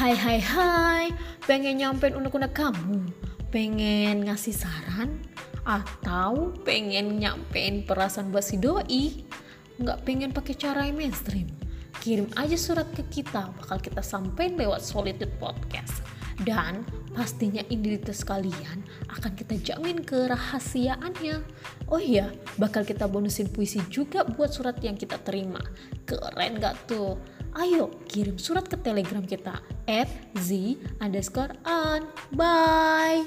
Hai hai hai, pengen nyampein unek-unek kamu? Pengen ngasih saran? Atau pengen nyampein perasaan buat si doi? Nggak pengen pakai cara yang mainstream? Kirim aja surat ke kita, bakal kita sampein lewat Solitude Podcast. Dan pastinya identitas kalian akan kita jamin kerahasiaannya. Oh iya, bakal kita bonusin puisi juga buat surat yang kita terima. Keren gak tuh? Ayo kirim surat ke telegram kita at z underscore an. Bye!